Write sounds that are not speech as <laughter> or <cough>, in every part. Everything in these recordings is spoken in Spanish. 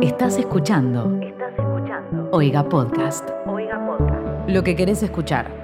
Estás escuchando Estás escuchando. Oiga Podcast. Oiga Podcast. Lo que querés escuchar.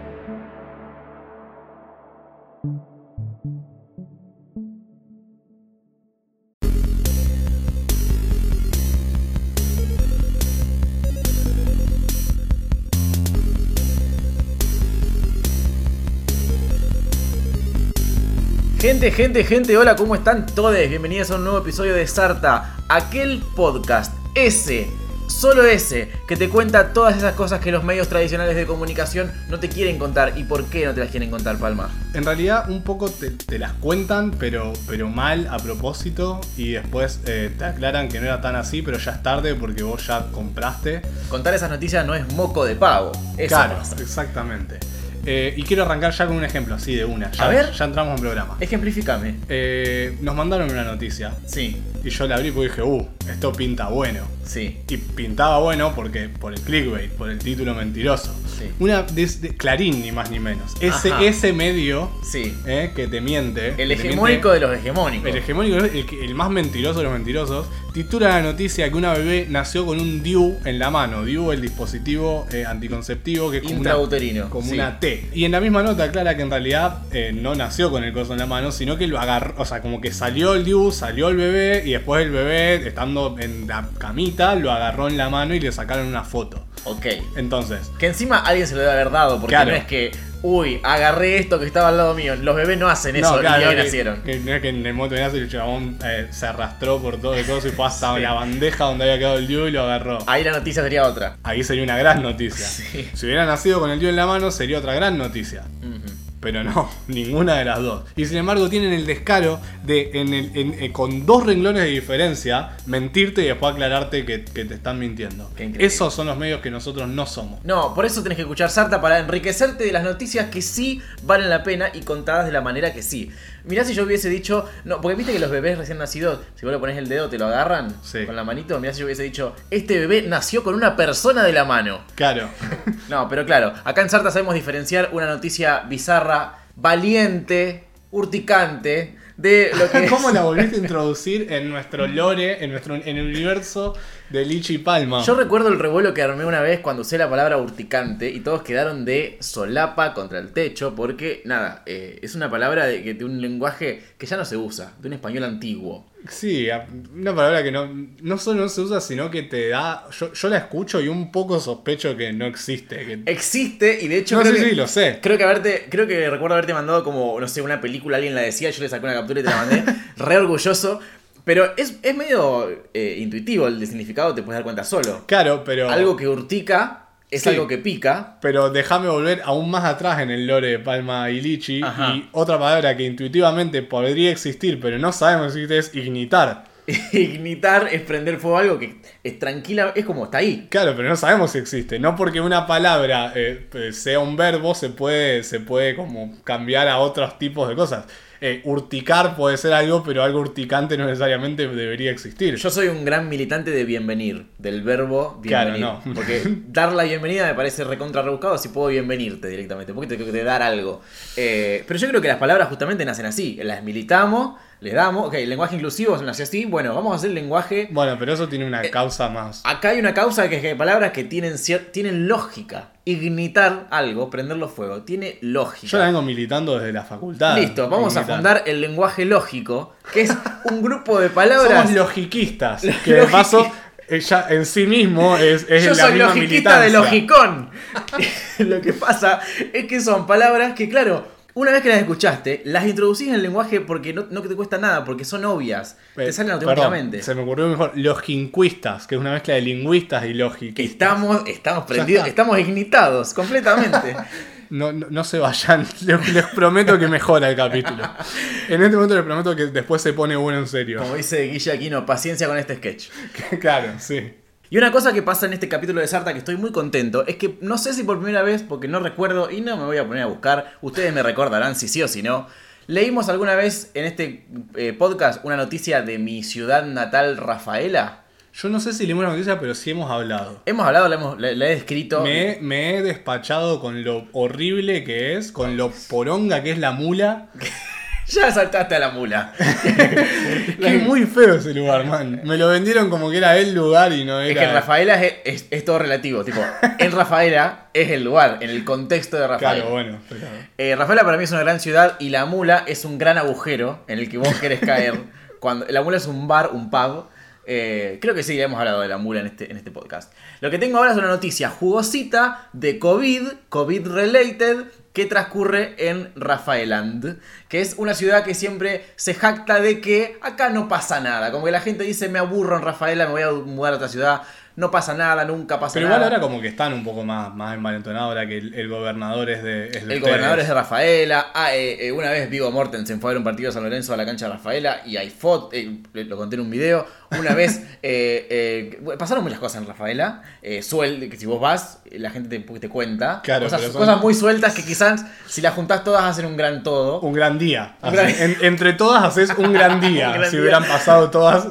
Gente, gente, gente, hola, ¿cómo están todos? Bienvenidos a un nuevo episodio de Sarta, aquel podcast, ese, solo ese, que te cuenta todas esas cosas que los medios tradicionales de comunicación no te quieren contar y por qué no te las quieren contar, Palma. En realidad un poco te, te las cuentan, pero, pero mal a propósito y después eh, te aclaran que no era tan así, pero ya es tarde porque vos ya compraste. Contar esas noticias no es moco de pavo, eso claro, pasa. exactamente. Eh, y quiero arrancar ya con un ejemplo, así de una. Ya, A ver. Ya entramos en programa. Ejemplificame. Eh, nos mandaron una noticia Sí, y yo la abrí porque dije, uh, esto pinta bueno. sí, Y pintaba bueno porque por el clickbait, por el título mentiroso. Sí. Una de, de Clarín, ni más ni menos. Ese, Ajá. ese medio sí. eh, que te miente. El hegemónico miente- de los hegemónicos. El hegemónico, el, el más mentiroso de los mentirosos, titula la noticia que una bebé nació con un DIU en la mano. DIU, el dispositivo eh, anticonceptivo que es como una, Intrauterino. como sí. una T. Y en la misma nota aclara que en realidad eh, no nació con el coso en la mano, sino que lo agarró, o sea, como que salió el DIU, salió el bebé y después el bebé, estando en la camita, lo agarró en la mano y le sacaron una foto. Ok. Entonces, Que encima alguien se lo debe haber dado, porque Claro. no es que, uy, agarré esto que estaba al lado mío. Los bebés no hacen eso, claro, ni hoy que- nacieron. Que, no es que en el que nace el chabón eh, se arrastró por todo el coso y fue hasta <laughs> Sí. la bandeja donde había quedado el DIU y lo agarró. Ahí la noticia sería otra. Ahí sería una gran noticia. <laughs> Sí. Si hubiera nacido con el DIU en la mano, sería otra gran noticia. Ujú. Pero no, <laughs> ninguna de las dos. Y sin embargo tienen el descaro de, en el- en- eh, con dos renglones de diferencia, mentirte y después aclararte que, que te están mintiendo. Esos son los medios que nosotros no somos. No, por eso tenés que escuchar Sarta para enriquecerte de las noticias que sí valen la pena y contadas de la manera que sí. Mirá si yo hubiese dicho, no, porque viste que los bebés recién nacidos, si vos le pones el dedo te lo agarran Sí. con la manito, mirá si yo hubiese dicho, este bebé nació con una persona de la mano. Claro. <laughs> No, pero claro, acá en Sarta sabemos diferenciar una noticia bizarra, valiente, urticante, de lo que <laughs> ¿Cómo es- la volviste a introducir en nuestro lore, en nuestro en el universo de Lichi Palma? Yo recuerdo el revuelo que armé una vez cuando usé la palabra urticante y todos quedaron de solapa contra el techo porque, nada, eh, es una palabra de, de un lenguaje que ya no se usa, de un español antiguo. Sí, una palabra que no, no solo no se usa, sino que te da. Yo, yo la escucho y un poco sospecho que no existe. que- Existe y de hecho... no creo sé que- si lo sé. Creo que haberte, creo que recuerdo haberte mandado como, no sé, una película, alguien la decía, yo le saqué una captura y te la mandé, <laughs> re orgulloso. Pero es, es medio eh, intuitivo el significado, te puedes dar cuenta solo. Claro, pero. Algo que urtica es Sí. algo que pica. Pero déjame volver aún más atrás en el lore de Palma y Lichi. Ajá. Y otra palabra que intuitivamente podría existir, pero no sabemos si existe, es ignitar. <laughs> Ignitar es prender fuego a algo que es tranquila, es como está ahí. Claro, pero no sabemos si existe. No porque una palabra eh, eh, sea un verbo, se puede, se puede como cambiar a otros tipos de cosas. Eh, urticar puede ser algo, pero algo urticante no necesariamente debería existir. Yo soy un gran militante de bienvenir, del verbo Claro, bienvenir. no. Porque <laughs> dar la bienvenida me parece recontra rebuscado si puedo bienvenirte directamente, porque tengo que dar algo. Eh, pero yo creo que las palabras justamente nacen así, las militamos, le damos, ok, el lenguaje inclusivo nació así, bueno, vamos a hacer lenguaje... Bueno, pero eso tiene una Eh, causa más. Acá hay una causa que es que hay palabras que tienen, tienen lógica. Ignitar algo, prenderlo fuego, tiene lógica. Yo la vengo militando desde la facultad. Listo, vamos a fundar el lenguaje lógico, que es un grupo de palabras. Somos logiquistas. <laughs> Que de paso, ella en sí mismo es, es Yo la soy misma logiquista de logicón. <laughs> Lo que pasa es que son palabras que, claro, una vez que las escuchaste, las introducís en el lenguaje porque no, no te cuesta nada, porque son obvias. Eh, te salen perdón, automáticamente. se me ocurrió mejor. Lojinquistas, que es una mezcla de lingüistas y lógicas. estamos, estamos prendidos, estamos ignitados completamente. <laughs> No, no, no se vayan, <laughs> les, les prometo que mejora el capítulo. En este momento les prometo que después se pone bueno en serio. Como dice Guille Aquino, paciencia con este sketch. <laughs> claro, sí. Y una cosa que pasa en este capítulo de Sarta que estoy muy contento es que no sé si por primera vez, porque no recuerdo y no me voy a poner a buscar, ustedes me recordarán si sí o si no. Leímos alguna vez en este eh, podcast una noticia de mi ciudad natal, Rafaela. Yo no sé si leímos la noticia, pero sí hemos hablado. Hemos hablado, la, hemos, la- la he descrito. Me, me he despachado con lo horrible que es, con lo poronga que es la mula. <laughs> Ya saltaste a la mula. <laughs> Es muy feo ese lugar, man. Me lo vendieron como que era el lugar y no era. Es que en Rafaela es, es- es todo relativo. Tipo, en Rafaela es el lugar, en el contexto de Rafaela. Claro, bueno. Eh, Rafaela para mí es una gran ciudad y la mula es un gran agujero en el que vos querés caer. Cuando, la mula es un bar, un pub. Eh, creo que sí, hemos hablado de la mula en este, en este podcast. Lo que tengo ahora es una noticia jugosita de COVID, COVID related, que transcurre en Rafaeland, que es una ciudad que siempre se jacta de que acá no pasa nada. Como que la gente dice, me aburro en Rafaela, me voy a mudar a otra ciudad. No pasa nada, nunca pasa Pero nada. igual ahora como que están un poco más, más envalentonados ahora que el, el gobernador es de, es de El gobernador es de Rafaela. Ah, eh, eh, una vez Vigo Mortensen fue a ver un partido de San Lorenzo a la cancha de Rafaela y hay fotos, lo conté en un video. Una vez eh, eh, pasaron muchas cosas en Rafaela. Eh, suel, que si vos vas, la gente te, te cuenta. Claro, cosas, son- cosas muy sueltas que quizás si las juntás todas hacen un gran todo. Un gran día. Un gran- Así, en- entre todas haces un gran <laughs> día. Un gran si día. hubieran pasado todas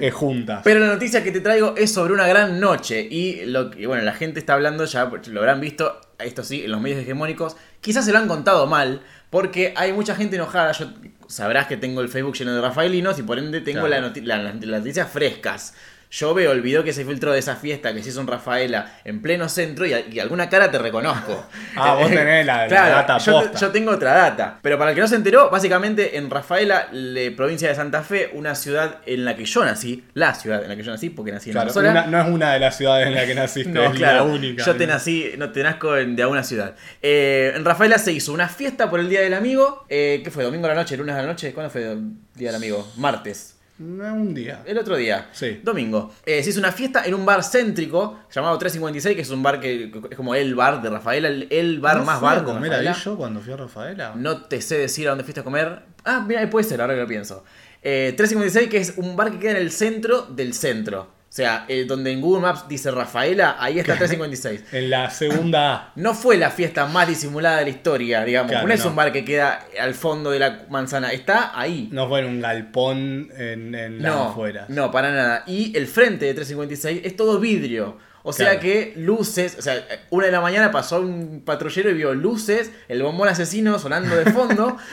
eh, juntas. Pero la noticia que te traigo es sobre una gran noche. Y lo que, bueno, la gente está hablando, ya lo habrán visto, esto sí, en los medios hegemónicos. Quizás se lo han contado mal, porque hay mucha gente enojada. Yo sabrás que tengo el Facebook lleno de rafaelinos y por ende tengo Claro. la noti- la- las las noticias frescas. Yo veo el video que se filtró de esa fiesta que se hizo en Rafaela en pleno centro y, y alguna cara te reconozco. <laughs> Ah, vos tenés la- data yo, posta. yo tengo otra data. Pero para el que no se enteró, básicamente en Rafaela, provincia de Santa Fe, una ciudad en la que yo nací, la ciudad en la que yo nací, porque nací en Claro, una- no es una de las ciudades en la que naciste, <laughs> No, es claro. la única. Yo te nací, no te nazco en- de alguna ciudad. Eh, en Rafaela se hizo una fiesta por el Día del Amigo. Eh, ¿Qué fue? ¿Domingo a la noche? ¿Lunes a la noche? ¿Cuándo fue el Día del Amigo? Martes. No, un día. El otro día. Sí. Domingo. Eh, se hizo una fiesta en un bar céntrico llamado 356, que es un bar que es como el bar de Rafaela, el, el bar ¿No más fui a bar de comer ahí Rafaela. yo cuando fui a Rafaela? No te sé decir a dónde fuiste a comer. Ah, mira, puede ser, ahora que lo pienso. Eh, 356, que es un bar que queda en el centro del centro. O sea, eh, donde en Google Maps dice Rafaela, ahí está 356. <laughs> En la segunda A. No fue la fiesta más disimulada de la historia, digamos. Claro, no es no. un bar que queda al fondo de la manzana. Está ahí. No fue en un galpón en, en las No, afueras. no, para nada. Y el frente de 356 es todo vidrio. O sea que luces, o sea, una de la mañana pasó un patrullero y vio luces, el bombón asesino sonando de fondo. <laughs>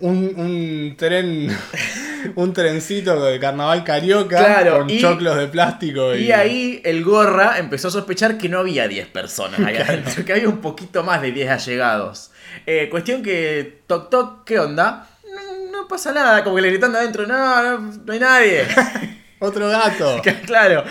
Un, un tren. <laughs> un trencito de carnaval carioca. Claro, con y- choclos de plástico. Y, Y ahí el gorra empezó a sospechar que no había 10 personas ahí <laughs> adentro, que había un poquito más de 10 allegados. Eh, cuestión que, toc toc, ¿qué onda? No, no pasa nada, como que le gritando adentro, no, no, no hay nadie. <laughs> Otro gato. <laughs> claro.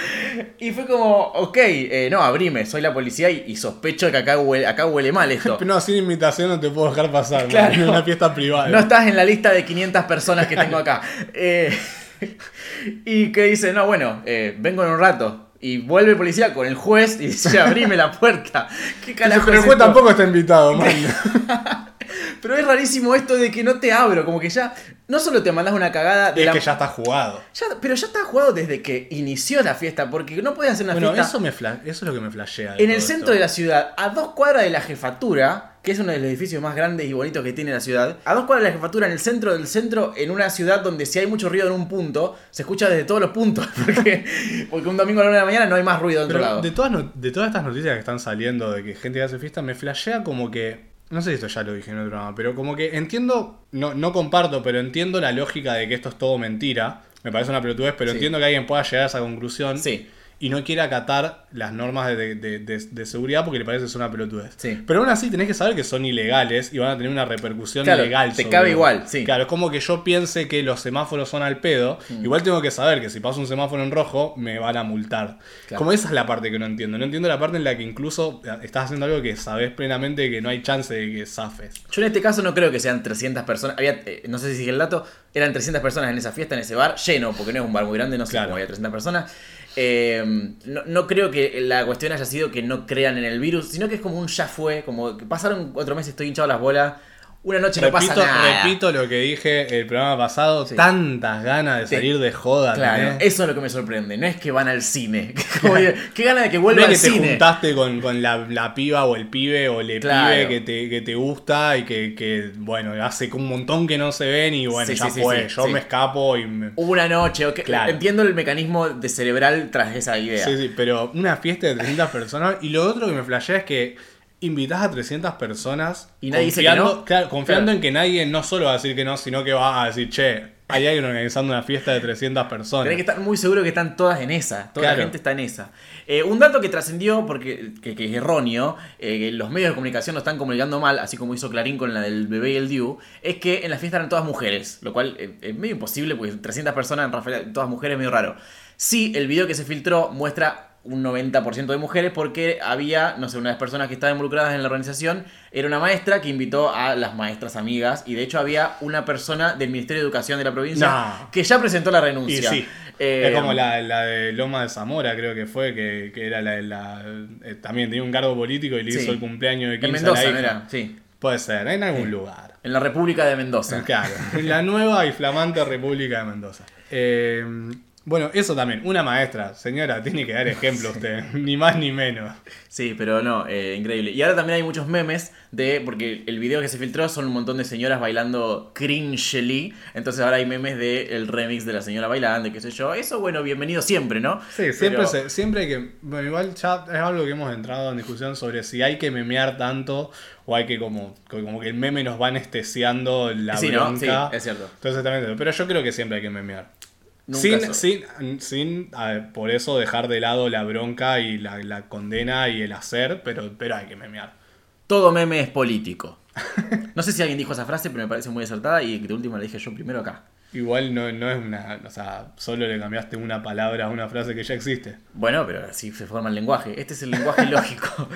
Y fue como, ok, eh, no, abrime, soy la policía y, y sospecho que acá huele, acá huele mal esto. <laughs> No, sin invitación no te puedo dejar pasar. Claro. Es una fiesta privada. No estás en la lista de 500 personas que tengo acá. Eh, <laughs> y que dice, no, bueno, eh, vengo en un rato. Y vuelve el policía con el juez y dice, abrime la puerta. ¿Qué carajo Pero el juez tampoco está invitado, man. Pero es rarísimo esto de que no te abro, como que ya, no solo te mandas una cagada de es la- que ya está jugado. ya- pero ya está jugado desde que inició la fiesta, porque no puedes hacer una Bueno, fiesta eso, me fla- eso es lo que me flashea. en el centro esto. de la ciudad, a dos cuadras de la jefatura, que es uno de los edificios más grandes y bonitos que tiene la ciudad, a dos cuadras de la jefatura, en el centro del centro, en una ciudad donde si hay mucho ruido en un punto, se escucha desde todos los puntos, <laughs> porque, porque un domingo a la una de la mañana no hay más ruido de otro Pero lado. de todas, no- de todas estas noticias que están saliendo de que gente que hace fiesta, me flashea como que. No sé si esto ya lo dije en otro programa, pero como que entiendo. No, no comparto, pero entiendo la lógica de que esto es todo mentira. Me parece una pelotudez, pero Sí. entiendo que alguien pueda llegar a esa conclusión. Sí. Y no quiere acatar las normas de, de- de- de seguridad porque le parece que es una pelotudez. Sí. Pero aún así tenés que saber que son ilegales y van a tener una repercusión Claro, legal. te sobre cabe igual, sí. Claro, es como que yo piense que los semáforos son al pedo. Mm. Igual tengo que saber que si paso un semáforo en rojo, me van a multar. Claro. Como esa es la parte que no entiendo. No entiendo la parte en la que incluso estás haciendo algo que sabes plenamente que no hay chance de que zafes. Yo en este caso no creo que sean 300 personas. Había, eh, no sé si el dato, eran 300 personas en esa fiesta, en ese bar, lleno, porque no es un bar muy grande, no sé Claro. cómo había 300 personas. Eh, no, no creo que la cuestión haya sido que no crean en el virus, sino que es como un ya fue, como que pasaron cuatro meses, estoy hinchado las bolas, una noche no Repito, pasa nada. repito lo que dije el programa pasado. Sí. Tantas ganas de Sí. salir de joda. Claro, ¿tenés? eso es lo que me sorprende, no es que van al cine. <laughs> Qué gana de que No vuelva es que al te juntaste con, con la, la piba o el pibe o el Claro. pibe que te, que te gusta y que, que, bueno, hace un montón que no se ven y bueno, Sí, ya fue. Yo me escapo y me... Una noche. Claro. Entiendo el mecanismo de cerebral tras esa idea. Sí, sí, pero una fiesta de 300 personas. Y lo otro que me flashea es que invitás a 300 personas Y nadie dice que confiando, no. claro, confiando Claro. en que nadie no solo va a decir que no, sino que va a decir, che, hay alguien organizando una fiesta de 300 personas. Tenés que estar muy seguro que están todas en esa. Toda Claro. la gente está en esa. Eh, un dato que trascendió, porque que, que es erróneo, eh, que los medios de comunicación lo están comunicando mal, así como hizo Clarín con la del bebé y el Diu, es que en la fiesta eran todas mujeres. Lo cual eh, es medio imposible, porque 300 personas en Rafael, todas mujeres, es medio raro. Sí, el video que se filtró muestra un 90% de mujeres porque había, no sé, una de las personas que estaban involucradas en la organización era una maestra que invitó a las maestras amigas y de hecho había una persona del Ministerio de Educación de la provincia No. que ya presentó la renuncia. sí, Eh, es como la, la de Loma de Zamora, creo que fue, que, que era la, la- eh, también tenía un cargo político y le Sí. hizo el cumpleaños de 15 En Mendoza, a la ¿no hija. era? Sí. Puede ser, en algún lugar. En la República de Mendoza. Claro, en la nueva y flamante República de Mendoza. Eh, bueno, eso también, una maestra, señora, tiene que dar ejemplo <laughs> usted, ni más ni menos. Sí, pero no, eh, increíble. Y ahora también hay muchos memes de. Porque el video que se filtró son un montón de señoras bailando cringely. Entonces ahora hay memes del remix de la señora bailando y qué sé yo. Eso, bueno, bienvenido siempre, ¿no? Sí, siempre, Pero- se- siempre hay que. Bueno, igual ya es algo que hemos entrado en discusión sobre si hay que memear tanto o hay que como, como que el meme nos va anestesiando la Sí, ¿no? Sí, es cierto. Entonces también, pero yo creo que siempre hay que memear. Nunca Sin, sin, sin ver, por eso dejar de lado la bronca y la, la condena y el hacer, pero, pero hay que memear. Todo meme es político. <laughs> No sé si alguien dijo esa frase, pero me parece muy acertada y de última la dije yo primero acá. Igual no, no es una. O sea, solo le cambiaste una palabra a una frase que ya existe. Bueno, pero así se forma el lenguaje. Este es el lenguaje <laughs> lógico.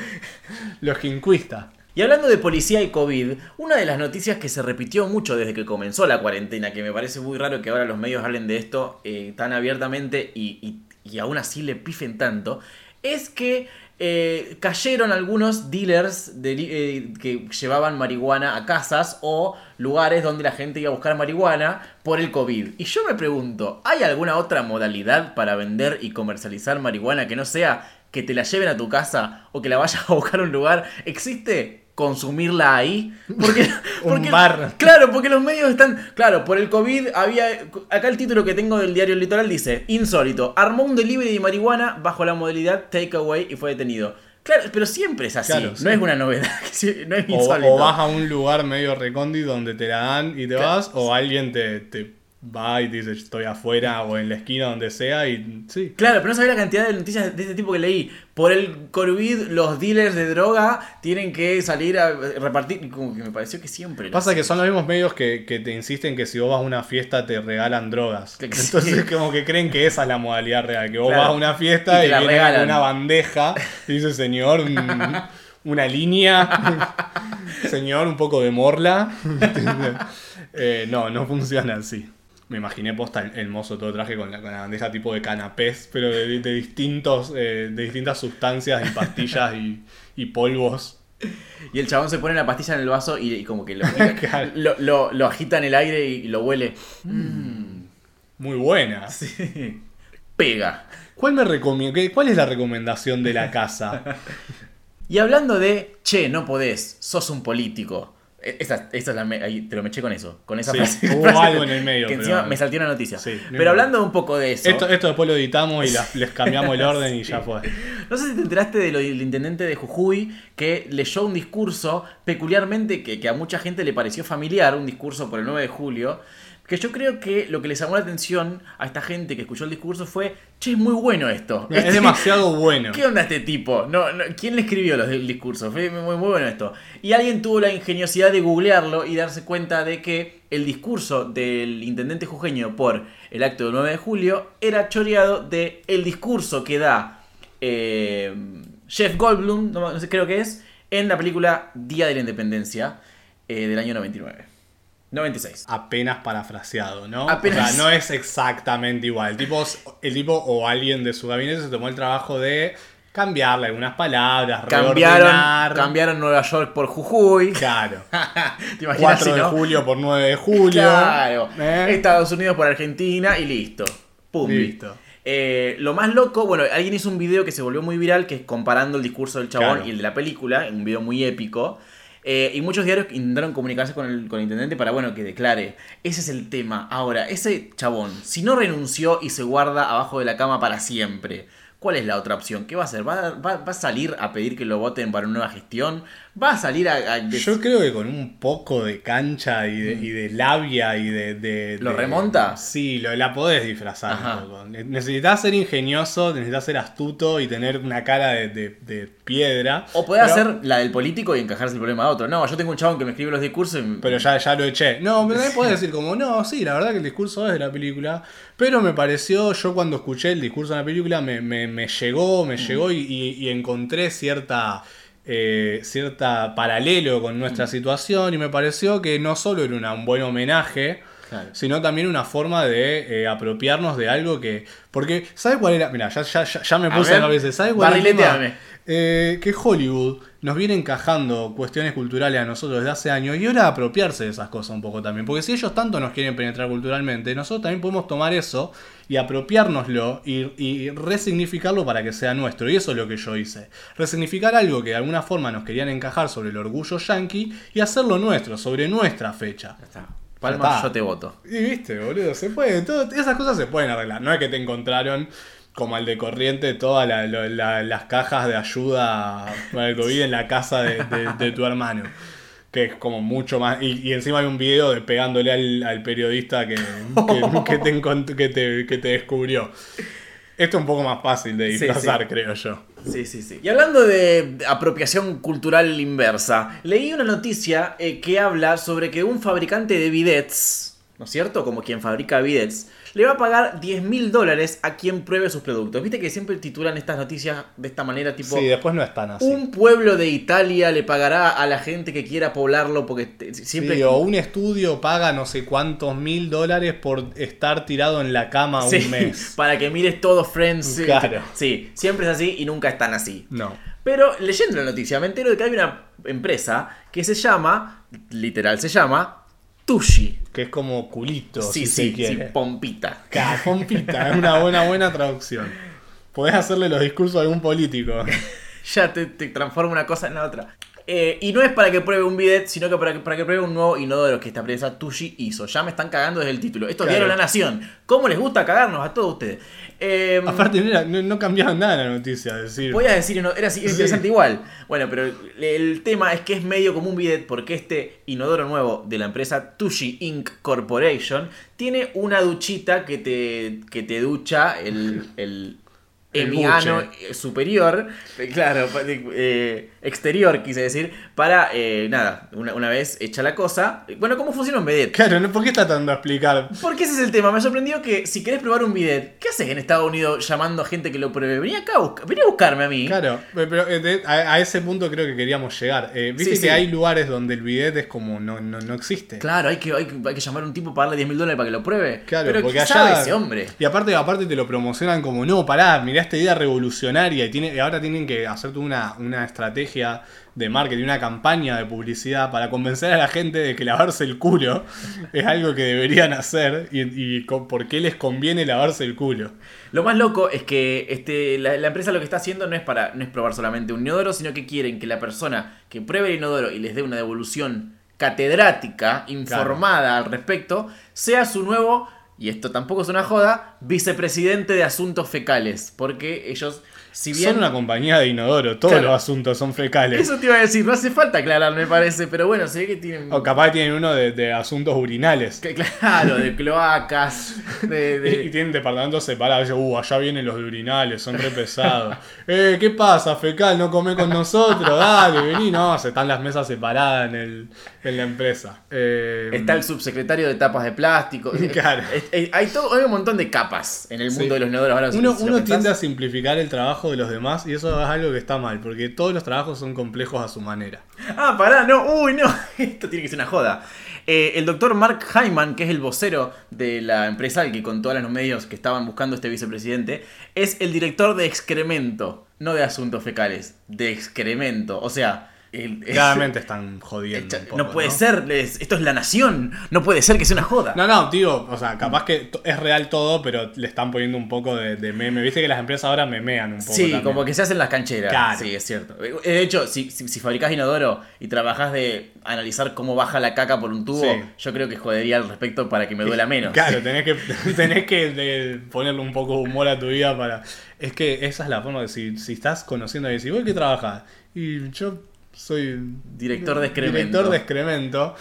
Los quincuistas. Y hablando de policía y COVID, una de las noticias que se repitió mucho desde que comenzó la cuarentena, que me parece muy raro que ahora los medios hablen de esto eh, tan abiertamente y, y- aún así le pifen tanto, es que eh, cayeron algunos dealers eh, que llevaban marihuana a casas o lugares donde la gente iba a buscar marihuana por el COVID. Y yo me pregunto, ¿hay alguna otra modalidad para vender y comercializar marihuana que no sea que te la lleven a tu casa o que la vayas a buscar a un lugar? ¿Existe consumirla ahí? Porque, <laughs> Un bar. Claro, porque los medios están. Claro, por el COVID había. Acá el título que tengo del diario El Litoral dice: Insólito. Armó un delivery de marihuana bajo la modalidad takeaway y fue detenido. Claro, pero siempre es así. Claro, no sí. es una novedad. <laughs> No es O, insólito. o vas a un lugar medio recóndito donde te la dan y te Claro. vas, o alguien te, te va y dice estoy afuera o en la esquina donde sea y sí. Claro, pero no sabía la cantidad de noticias de este tipo que leí. Por el COVID, los dealers de droga tienen que salir a repartir. Como que me pareció que siempre. Pasa que son los mismos medios que, que te insisten que si vos vas a una fiesta te regalan drogas. Que- <laughs> que sí. Entonces como que creen que esa es la modalidad real, que vos Claro. vas a una fiesta Y y, viene regalan. una bandeja y dice señor, un- <laughs> una línea, señor, un poco de morla. <laughs> Eh, no, no funciona así. Me imaginé posta el, el mozo todo traje con la, con la bandeja tipo de canapés, pero de, de distintos, eh, de distintas sustancias y pastillas y, y polvos. Y el chabón se pone la pastilla en el vaso y, y como que lo, <laughs> Claro. lo, lo- lo agita en el aire y lo huele. Mm, Muy buena. <laughs> sí. Pega. ¿Cuál, me qué- ¿Cuál es la recomendación de la casa? <laughs> Y hablando de, che, no podés, sos un político. E- Esa, esa es la me- ahí te lo me eché con eso, con esa Sí, frase. hubo frase algo en el medio, Que pero- encima me salté una noticia. Sí, no pero hablando un poco de eso. Esto, esto después lo editamos y la- <laughs> les cambiamos el orden y ya fue. No sé si te enteraste de del intendente de Jujuy que leyó un discurso peculiarmente que, que a mucha gente le pareció familiar, un discurso por el 9 de julio, que yo creo que lo que les llamó la atención a esta gente que escuchó el discurso fue, che, es muy bueno esto. Es demasiado bueno. ¿Qué onda este tipo? No, no, ¿Quién le escribió los del discurso? Fue muy, muy bueno esto. Y alguien tuvo la ingeniosidad de googlearlo y darse cuenta de que el discurso del intendente jujeño por el acto del 9 de julio era choreado de el discurso que da eh, Jeff Goldblum, no, no sé, creo que es, en la película Día de la Independencia eh, del año 99. 96. Apenas parafraseado, ¿no? Apenas- O sea, no es exactamente igual. El tipo, el tipo o alguien de su gabinete se tomó el trabajo de cambiarle algunas palabras, Cambiaron, reordenar. cambiaron Nueva York por Jujuy. Claro. <laughs> ¿Te imaginas 4 si de no? julio por 9 de julio. Claro. ¿eh? Estados Unidos por Argentina y listo. Pum. Listo. Eh, lo más loco, bueno, alguien hizo un video que se volvió muy viral, que es comparando el discurso del chabón Claro. y el de la película, un video muy épico. Eh, y muchos diarios intentaron comunicarse con el, con el intendente para, bueno, que declare. Ese es el tema. Ahora, ese chabón, si no renunció y se guarda abajo de la cama para siempre, ¿Cuál es la otra opción? ¿Qué va a hacer? ¿Va, va, va a salir a pedir que lo voten para una nueva gestión? ¿Va a salir a... a des- Yo creo que con un poco de cancha y de, y de labia y de, de-. ¿Lo de- remonta? Sí, lo, la podés disfrazar un poco. Necesitas ser ingenioso, necesitas ser astuto y tener una cara de, de- de piedra. O Pero- hacer la del político y encajarse el problema a otro. No, yo tengo un chabón que me escribe los discursos y... Pero ya, ya lo eché. No, pero también podés decir <laughs> como, no, sí, la verdad que el discurso es de la película. Pero me pareció, yo cuando escuché el discurso de la película, me, me- me llegó, me llegó y, y- y encontré cierta, eh, cierta paralelo con nuestra situación. Y me pareció que no solo era una- un buen homenaje, Claro. sino también una forma de eh, apropiarnos de algo que. Porque, ¿sabe cuál era? Mira, ya, ya, ya, me A puse ver, a veces. ¿Sabe cuál era. Eh, que Hollywood nos viene encajando cuestiones culturales a nosotros desde hace años y ahora apropiarse de esas cosas un poco también. Porque si ellos tanto nos quieren penetrar culturalmente, nosotros también podemos tomar eso y apropiárnoslo y, y resignificarlo para que sea nuestro. Y eso es lo que yo hice. Resignificar algo que de alguna forma nos querían encajar sobre el orgullo yankee y hacerlo nuestro, sobre nuestra fecha. Ya está. Ya Palma, está. yo te voto. Y viste, boludo, se puede. todo- esas cosas se pueden arreglar. No es que te encontraron como al de corriente todas la- las cajas de ayuda para el COVID en la casa de, de- de tu hermano. Que es como mucho más. Y, y encima hay un video de pegándole al, al periodista que, que, <laughs> que te, que, te, que te descubrió. Esto es un poco más fácil de Sí, disfrazar, sí. creo yo. Sí, sí, sí. Y hablando de apropiación cultural inversa, leí una noticia eh, que habla sobre que un fabricante de bidets, ¿no es cierto? Como quien fabrica bidets, le va a pagar 10 mil dólares a quien pruebe sus productos. Viste que siempre titulan estas noticias de esta manera, tipo... Sí, después no es tan así. Un pueblo de Italia le pagará a la gente que quiera poblarlo porque te- siempre... Sí, o un estudio paga no sé cuántos mil dólares por estar tirado en la cama Sí, un mes. <laughs> para que mires todo Friends. Claro. Sí, siempre es así y nunca están así. No. Pero leyendo la noticia me entero de que hay una empresa que se llama, literal se llama, Tushi. Que es como culito, Sí, si sí, se sí, quiere. pompita. Ca- Pompita, es una buena, buena traducción. Podés hacerle los discursos a algún político. <laughs> Ya te, te transforma una cosa en la otra. Eh, y no es para que pruebe un bidet, sino que para que, para que pruebe un nuevo inodoro que esta empresa Tushi hizo. Ya me están cagando desde el título. Esto es Claro. Diario La Nación. ¿Cómo les gusta cagarnos a todos ustedes? Eh, Aparte, no, no, cambiaban nada la noticia. Decir, Voy a decir, no, era interesante igual. Bueno, pero el, tema es que es medio como un bidet porque este inodoro nuevo de la empresa Tushi Inc. Corporation tiene una duchita que te, que te ducha el, el El superior, claro, eh, exterior quise decir, para, eh, nada, una, una vez hecha la cosa. Bueno, ¿cómo funciona un bidet? Claro. ¿por qué está tratando de explicar? Porque ese es el tema. Me sorprendió que si querés probar un bidet, ¿qué haces en Estados Unidos llamando a gente que lo pruebe? Vení acá a, busca- vení a buscarme a mí. Claro, pero eh, a, a ese punto creo que queríamos llegar. Eh, Viste Sí, que sí. hay lugares donde el bidet es como no, no, no existe. Claro, hay que, hay, que, hay que llamar a un tipo para darle 10 mil dólares para que lo pruebe. Claro, Pero porque ¿qué allá. sabe ese hombre? Y aparte, aparte te lo promocionan como, no, pará, mirá esta idea revolucionaria. Y, tiene, y ahora tienen que hacer una, una estrategia de marketing, una campaña de publicidad para convencer a la gente de que lavarse el culo es algo que deberían hacer y, por qué les conviene lavarse el culo. Lo más loco es que este, la, la empresa lo que está haciendo no es para no es probar solamente un inodoro, sino que quieren que la persona que pruebe el inodoro y les dé una devolución catedrática, informada al respecto, sea su nuevo, y esto tampoco es una joda, vicepresidente de asuntos fecales. Porque ellos, si bien... Son una compañía de inodoro, todos Claro. los asuntos son fecales. Eso te iba a decir, no hace falta aclarar, me parece, pero bueno, se ve que tienen... O capaz tienen uno de, de asuntos urinales. que- claro, de cloacas, de... <laughs> de- Y tienen departamentos separados. Uh, allá vienen los de urinales, son re pesados. <laughs> eh, ¿qué pasa, fecal? ¿No come con nosotros? Dale, vení. No, se están las mesas separadas en, el, en la empresa. Eh, Está el subsecretario de tapas de plástico. <laughs> Claro. Es- hay, todo, hay un montón de capas en el Sí. mundo de los. Ahora, si- Uno, si uno tiende a simplificar el trabajo de los demás y eso es algo que está mal, porque todos los trabajos son complejos a su manera. Ah, pará, no, uy, no. <laughs> Esto tiene que ser una joda. Eh, el doctor Mark Hyman, que es el vocero de la empresa, el que con todos los medios que estaban buscando este vicepresidente, es el director de excremento, no de asuntos fecales, de excremento. O sea, el- Claramente están jodiendo. Un poco, no puede ser, les- esto es la nación, no puede ser que sea una joda. No, no, digo, o sea, capaz que es real todo, pero le están poniendo un poco de, de meme. Viste que las empresas ahora memean un poco. Sí, también. como que se hacen las cancheras. Claro. Sí, es cierto. De hecho, si, si, si fabricás inodoro y trabajás de analizar cómo baja la caca por un tubo, Sí. yo creo que jodería al respecto para que me duela <laughs> menos. Claro, tenés que, <laughs> tenés que de- ponerle un poco de humor a tu vida para. Es que esa es la forma de si, si estás conociendo a alguien, si vos qué trabajas, y yo soy Director de excremento. Director de excremento.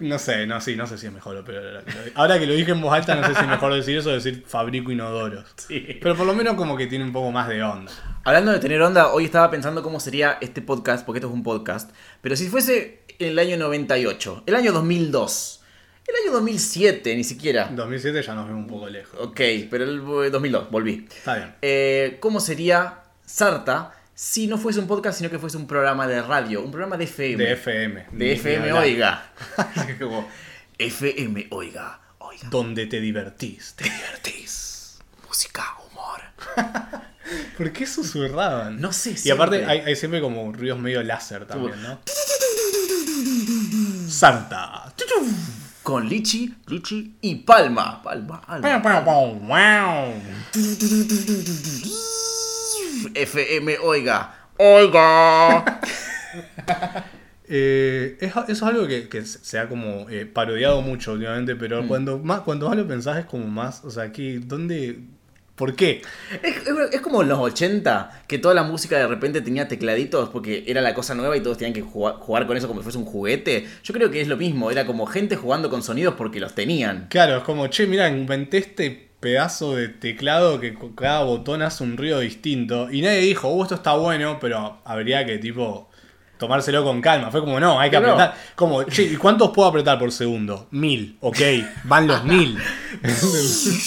No sé, no, sí, no sé si es mejor o peor. ahora que lo- dije en voz alta, no sé si es mejor decir eso o decir fabrico inodoros. Sí. Pero por lo menos como que tiene un poco más de onda. Hablando de tener onda, hoy estaba pensando cómo sería este podcast, porque esto es un podcast, pero si fuese el año 98, el año 2002, el año 2007, ni siquiera. En 2007 ya nos vemos un poco lejos. Ok, pero el eh, 2002, volví. Está bien. Eh, ¿Cómo sería Sarta si no fuese un podcast, sino que fuese un programa de radio, un programa de FM? De FM. De FM, oiga. Como, FM, oiga, oiga. Donde te divertís. Te divertís. Música, humor. ¿Por qué susurraban? No sé, Y aparte siempre. hay, hay siempre como ruidos medio láser también, ¿no? Santa. Con Lichi, Lichi y Palma. Palma, Palma. FM, oiga. Oiga. <laughs> Eh, es- eso es algo que, que se ha como eh, parodiado mucho últimamente, pero Mm. cuando más cuando más lo pensás es como más, o sea, aquí, ¿dónde? ¿Por qué? Es, es- es como en los 80, que toda la música de repente tenía tecladitos porque era la cosa nueva y todos tenían que jugar, jugar con eso como si fuese un juguete. Yo creo que es lo mismo, era como gente jugando con sonidos porque los tenían. Claro, es como, che, mira, inventé este pedazo de teclado que cada botón hace un ruido distinto. Y nadie dijo, oh, esto está bueno, pero habría que, tipo, tomárselo con calma. Fue como, no, hay que No. apretar. Como, che, ¿y cuántos puedo apretar por segundo? Mil, ok, van los mil. <laughs>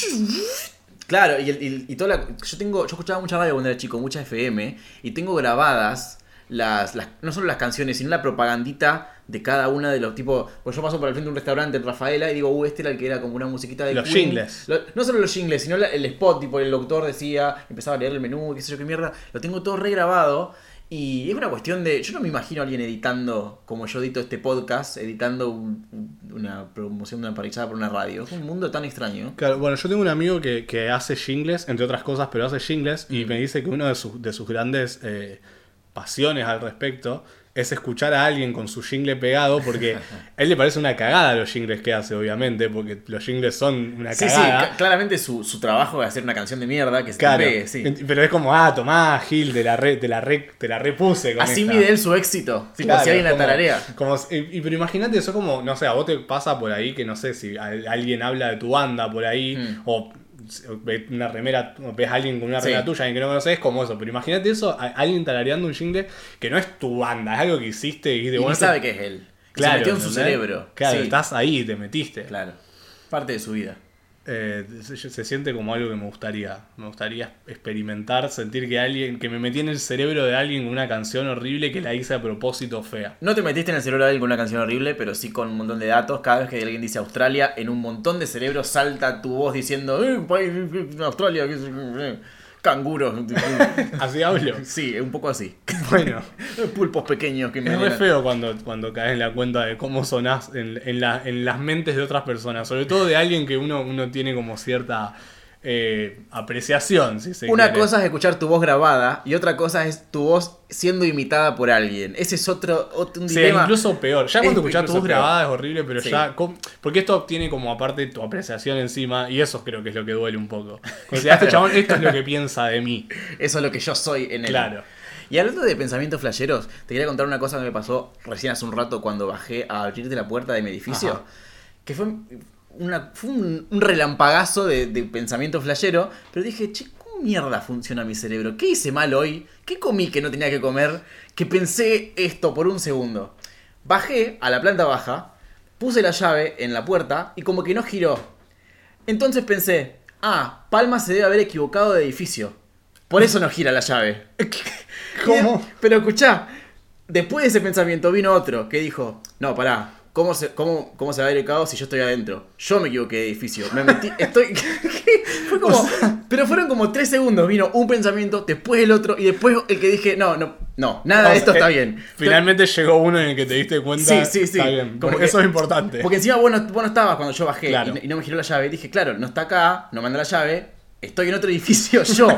Claro, y, y- y toda la, yo tengo, yo escuchaba mucha radio cuando era chico, mucha FM, y tengo grabadas las, las- no solo las canciones, sino la propagandita de cada una de los tipos. Pues yo paso por el frente de un restaurante en Rafaela y digo, uh, este era el que era como una musiquita de Los Queen". jingles. Lo- no solo los jingles, sino la- el spot, tipo el doctor decía, empezaba a leer el menú, qué sé yo qué mierda. Lo tengo todo regrabado. Y es una cuestión de. Yo no me imagino a alguien editando, como yo edito este podcast, editando un- una promoción de una parrillada por una radio. Es un mundo tan extraño. Claro, bueno, yo tengo un amigo que, que hace jingles, entre otras cosas, pero hace jingles, y me dice que una de, sus- de sus grandes eh, pasiones al respecto es escuchar a alguien con su jingle pegado, porque <laughs> a él le parece una cagada los jingles que hace, obviamente, porque los jingles son una Sí, sí, cagada. ca- claramente su, su trabajo es hacer una canción de mierda que se te Claro, pegue, sí. Pero es como, ah, tomá, Gil, te la, re, te la, re- te la repuse. Con Así esta. mide él su éxito. Tipo, Claro, si alguien la tararea. como- y, pero imagínate eso como, no sé, a vos te pasa por ahí que no sé si alguien habla de tu banda por ahí, Mm. o una remera, ves a alguien con una Sí. remera tuya, alguien que no conoces, como eso. Pero imagínate eso, a- alguien tarareando un jingle que no es tu banda, es algo que hiciste y Y de ni bueno, sabe que es él. Claro, se metió en su ¿entendés? cerebro. Claro, Sí, estás ahí y te metiste. Claro. Parte de su vida. Eh, se, siente como algo que me gustaría. Me gustaría experimentar, sentir que alguien, que me metí en el cerebro de alguien con una canción horrible que la hice a propósito fea. No te metiste en el cerebro de alguien con una canción horrible, pero sí con un montón de datos. Cada vez que alguien dice Australia, en un montón de cerebros salta tu voz diciendo "Eh, país, eh, Australia, canguros. Así hablo. sí, es un poco así. Bueno. <laughs> Pulpos pequeños que Es re envenenan. feo cuando, cuando caes en la cuenta de cómo sonás en, en, la- en las mentes de otras personas, sobre todo de alguien que uno, uno tiene como cierta eh, apreciación, si se Una quiere. cosa es escuchar tu voz grabada y otra cosa es tu voz siendo imitada por alguien. Ese es otro, otro un Sí, dilema. incluso peor. Ya Es cuando escuchás tu voz peor. grabada es horrible, pero Sí. ya. Porque esto tiene como aparte tu apreciación encima, y eso creo que es lo que duele un poco. O sea, <laughs> este chabón, esto es lo que piensa de mí. Eso es lo que yo soy en él. Claro. Y hablando de pensamientos flasheros, te quería contar una cosa que me pasó recién hace un rato cuando bajé a abrirte la puerta de mi edificio. Ajá. Que fue, una, fue un, un relampagazo de, de pensamiento flashero. Pero dije, che, ¿cómo mierda funciona mi cerebro? ¿Qué hice mal hoy? ¿Qué comí que no tenía que comer? Que pensé esto por un segundo. Bajé a la planta baja, puse la llave en la puerta y como que no giró. Entonces pensé, ah, Palma se debe haber equivocado de edificio. Por eso no gira la llave. <laughs> ¿Cómo? Pero escuchá, después de ese pensamiento vino otro que dijo, no, pará, ¿cómo se, cómo, ¿cómo se va a ir el caos si yo estoy adentro? Yo me equivoqué de edificio. Me metí. Estoy. <laughs> Fue como. <laughs> Pero fueron como tres segundos. Vino un pensamiento, después el otro, y después el que dije, no, no, no, nada de esto sea, está eh, bien. Finalmente llegó uno en el que te diste cuenta. Sí, sí, sí. Está bien. Como que- eso es importante. Porque encima vos no, vos no estabas cuando yo bajé Claro. y, no, y no me giró la llave. Dije, claro, no está acá, no manda la llave, estoy en otro <laughs> edificio yo.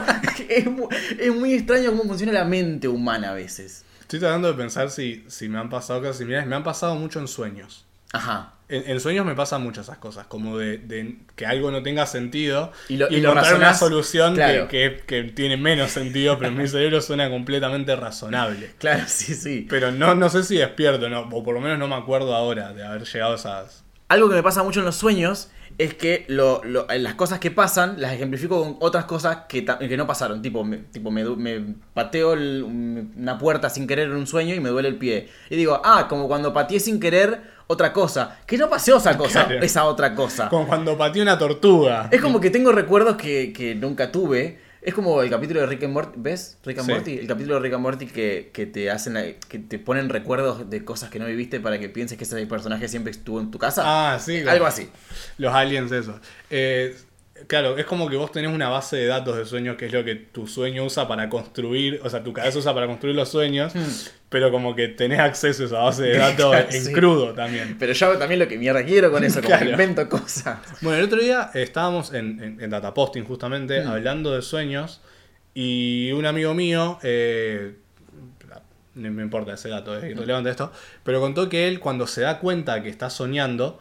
es, mu- es muy extraño cómo funciona la mente humana a veces. Estoy tratando de pensar si, si me han pasado cosas similares. Me han pasado mucho en sueños. Ajá. En, en sueños me pasan muchas esas cosas, como de, de que algo no tenga sentido Y lo- y lo encontrar una razonás, solución claro. que, que- que tiene menos sentido, pero en mi cerebro suena completamente razonable. <laughs> Claro, sí, sí. Pero no, no sé si despierto, no, o por lo menos no me acuerdo ahora de haber llegado a esas. Algo que me pasa mucho en los sueños es que lo- lo- las cosas que pasan las ejemplifico con otras cosas que, que no pasaron. Tipo, me, tipo me, pateo el- una puerta sin querer en un sueño y me duele el pie. Y digo, ah, como cuando pateé sin querer otra cosa. Que no pasó esa cosa, Claro. esa otra cosa. Como cuando pateé una tortuga. Es como que tengo recuerdos que, que nunca tuve. Es como el capítulo de Rick and Morty, ¿ves? Rick and Sí. Morty, el capítulo de Rick and Morty que, que te hacen la- que te ponen recuerdos de cosas que no viviste para que pienses que ese personaje siempre estuvo en tu casa. Ah, sí. claro. Algo así. Los aliens, eso. Eh, claro, es como que vos tenés una base de datos de sueños que es lo que tu sueño usa para construir, o sea, tu cabeza usa para construir los sueños, pero como que tenés acceso a esa base de datos <laughs> Hmm. Claro, en sí. crudo también. Pero yo hago también lo que mierda quiero con eso, como <laughs> Claro. que invento cosas. Bueno, el otro día estábamos en, en, en Dataposting justamente Mm. hablando de sueños y un amigo mío, eh, no me importa ese dato, es irrelevante esto, pero contó que él cuando se da cuenta que está soñando,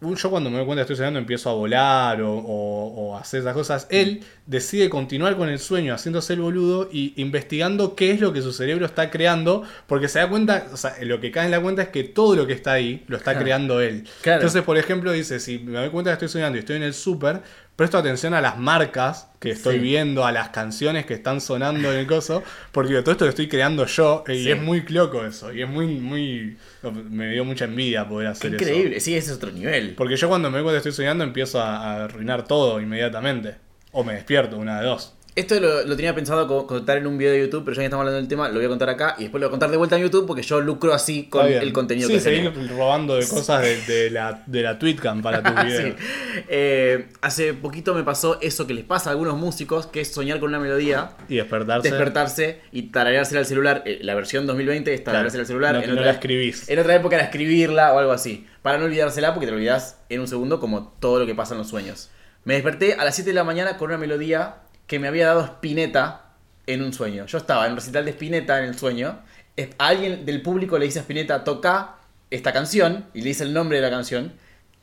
yo cuando me doy cuenta que estoy soñando empiezo a volar o, o- hacer esas cosas, él decide continuar con el sueño haciéndose el boludo y investigando qué es lo que su cerebro está creando, porque se da cuenta, o sea, lo que cae en la cuenta es que todo lo que está ahí lo está Claro. creando él. Claro. Entonces, por ejemplo, dice, si me doy cuenta que estoy soñando y estoy en el súper, presto atención a las marcas que estoy Sí. viendo, a las canciones que están sonando en el coso, porque todo esto lo estoy creando yo y Sí. es muy loco eso, y es muy, muy... Me dio mucha envidia poder Qué hacer eso. increíble, sí, ese es otro nivel. Porque yo cuando me doy cuenta que estoy soñando empiezo a, a arruinar todo inmediatamente. O me despierto, una de dos. Esto lo, lo tenía pensado co- contar en un video de YouTube, pero ya que estamos hablando del tema, lo voy a contar acá y después lo voy a contar de vuelta en YouTube porque yo lucro así con el contenido sí, que genero. robando de cosas de, de la, de la Tweetcam para tu <laughs> video. Sí. Eh, hace poquito me pasó eso que les pasa a algunos músicos, que es soñar con una melodía, Y despertarse. despertarse y tarareársela al celular. Eh, la versión 2020 es tarareársela al celular. No, en, no otra, la escribís. en otra época era escribirla o algo así. Para no olvidársela porque te lo olvidás en un segundo como todo lo que pasa en los sueños. Me desperté a las 7 de la mañana con una melodía que me había dado Spinetta en un sueño. Yo estaba en un recital de Spinetta en el sueño. Alguien del público le dice a Spinetta, toca esta canción, y le dice el nombre de la canción.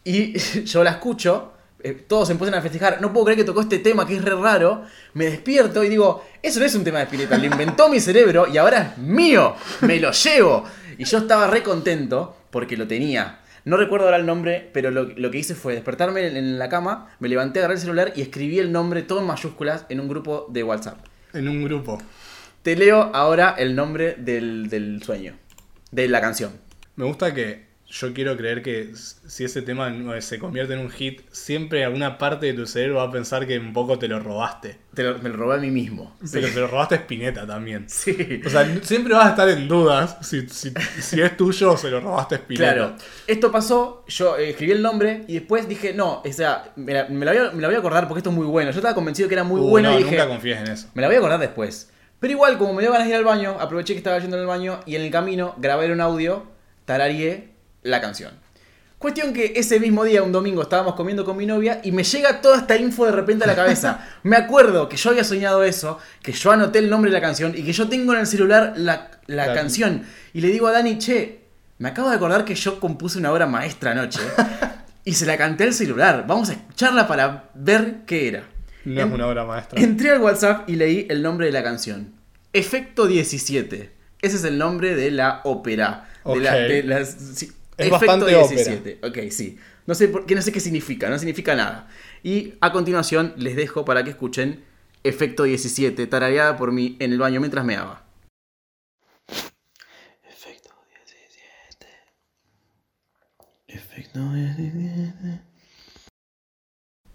Y <laughs> yo la escucho, eh, todos se empiezan a festejar. No puedo creer que tocó este tema que es re raro. Me despierto y digo, eso no es un tema de Spinetta, lo inventó mi cerebro y ahora es mío, me lo llevo. Y yo estaba re contento porque lo tenía. No recuerdo ahora el nombre, pero lo, lo que hice fue despertarme en, en la cama, me levanté, agarré el celular y escribí el nombre todo en mayúsculas en un grupo de WhatsApp. En un grupo. Te leo ahora el nombre del, del sueño, de la canción. Me gusta que yo quiero creer que si ese tema se convierte en un hit, siempre alguna parte de tu cerebro va a pensar que un poco te lo robaste. Te lo- me lo robé a mí mismo. Pero te lo robaste a Spinetta también. Sí. O sea, siempre vas a estar en dudas si, si, si es tuyo o se lo robaste a Spinetta. Claro, esto pasó, yo eh, escribí el nombre y después dije, no, o sea, me la, me la voy a, me la voy a acordar porque esto es muy bueno. Yo estaba convencido que era muy Uh, bueno no, y dije, nunca confíes en eso. me la voy a acordar después. Pero igual, como me dio ganas de ir al baño, aproveché que estaba yendo al baño y en el camino grabé un audio, tarareé la canción. Cuestión que ese mismo día, un domingo, estábamos comiendo con mi novia y me llega toda esta info de repente a la cabeza. <laughs> Me acuerdo que yo había soñado eso, que yo anoté el nombre de la canción y que yo tengo en el celular la, la canción. Y le digo a Dani, che, me acabo de acordar que yo compuse una obra maestra anoche <laughs> y se la canté al celular. Vamos a escucharla para ver qué era. No En- es una obra maestra. Entré al WhatsApp y leí el nombre de la canción. Efecto 17. Ese es el nombre de la ópera. De la, Ok. de las- sí, Es Efecto bastante 17. Ok, sí. No sé, por, qué, no sé qué significa, no significa nada. Y a continuación les dejo para que escuchen Efecto 17, tarareada por mí en el baño mientras me daba. Efecto 17. Efecto 17.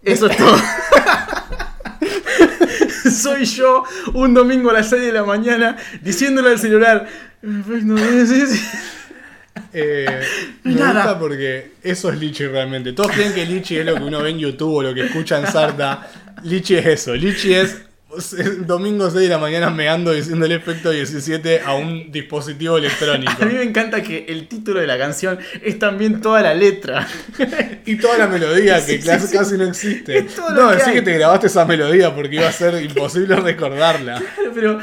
Eso es todo. <laughs> Soy yo un domingo a las 6 de la mañana diciéndole al celular. Efecto 17. Eh, <laughs> me Nada. gusta porque eso es Lichi realmente. Todos creen que Lichi es lo que uno ve en YouTube o lo que escucha en Sarta. Lichi es eso. Lichi es domingo 6 de la mañana meando diciendo el efecto 17 a un dispositivo electrónico. A mí me encanta que el título de la canción es también toda la letra. <laughs> Y toda la melodía que Sí, casi, sí. casi no existe. No, decís que te grabaste esa melodía porque iba a ser imposible recordarla. Pero